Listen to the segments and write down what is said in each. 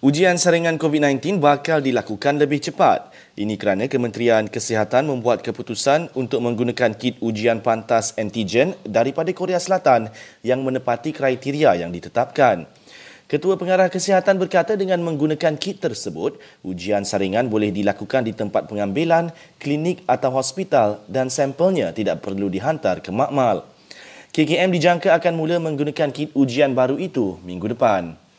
Ujian saringan COVID-19 bakal dilakukan lebih cepat. Ini kerana Kementerian Kesihatan membuat keputusan untuk menggunakan kit ujian pantas antigen daripada Korea Selatan yang menepati kriteria yang ditetapkan. Ketua Pengarah Kesihatan berkata dengan menggunakan kit tersebut, ujian saringan boleh dilakukan di tempat pengambilan, klinik atau hospital dan sampelnya tidak perlu dihantar ke makmal. KKM dijangka akan mula menggunakan kit ujian baru itu minggu depan.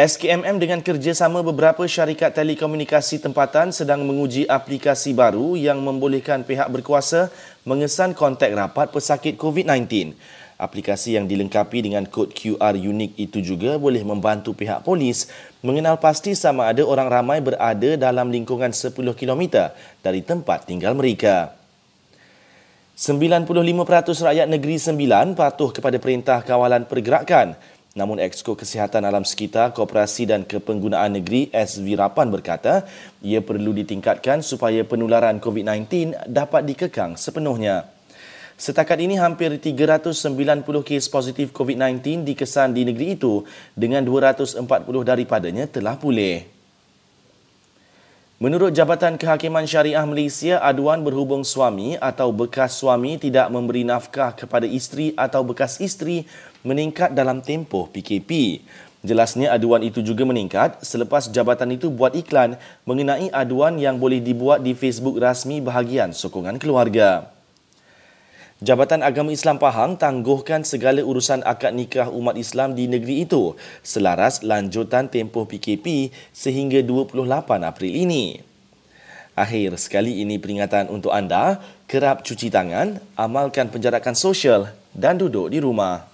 SKMM dengan kerjasama beberapa syarikat telekomunikasi tempatan sedang menguji aplikasi baru yang membolehkan pihak berkuasa mengesan kontak rapat pesakit COVID-19. Aplikasi yang dilengkapi dengan kod QR unik itu juga boleh membantu pihak polis mengenal pasti sama ada orang ramai berada dalam lingkungan 10 km dari tempat tinggal mereka. 95% rakyat negeri sembilan patuh kepada Perintah Kawalan Pergerakan Namun Exko Kesihatan Alam Sekitar, Koperasi dan Kepenggunaan Negeri SV Rapan berkata ia perlu ditingkatkan supaya penularan COVID-19 dapat dikekang sepenuhnya. Setakat ini hampir 390 kes positif COVID-19 dikesan di negeri itu dengan 240 daripadanya telah pulih. Menurut Jabatan Kehakiman Syariah Malaysia, aduan berhubung suami atau bekas suami tidak memberi nafkah kepada isteri atau bekas isteri meningkat dalam tempoh PKP. Jelasnya aduan itu juga meningkat selepas jabatan itu buat iklan mengenai aduan yang boleh dibuat di Facebook rasmi bahagian sokongan keluarga. Jabatan Agama Islam Pahang tangguhkan segala urusan akad nikah umat Islam di negeri itu selaras lanjutan tempoh PKP sehingga 28 April ini. Akhir sekali ini peringatan untuk anda, kerap cuci tangan, amalkan penjarakan sosial dan duduk di rumah.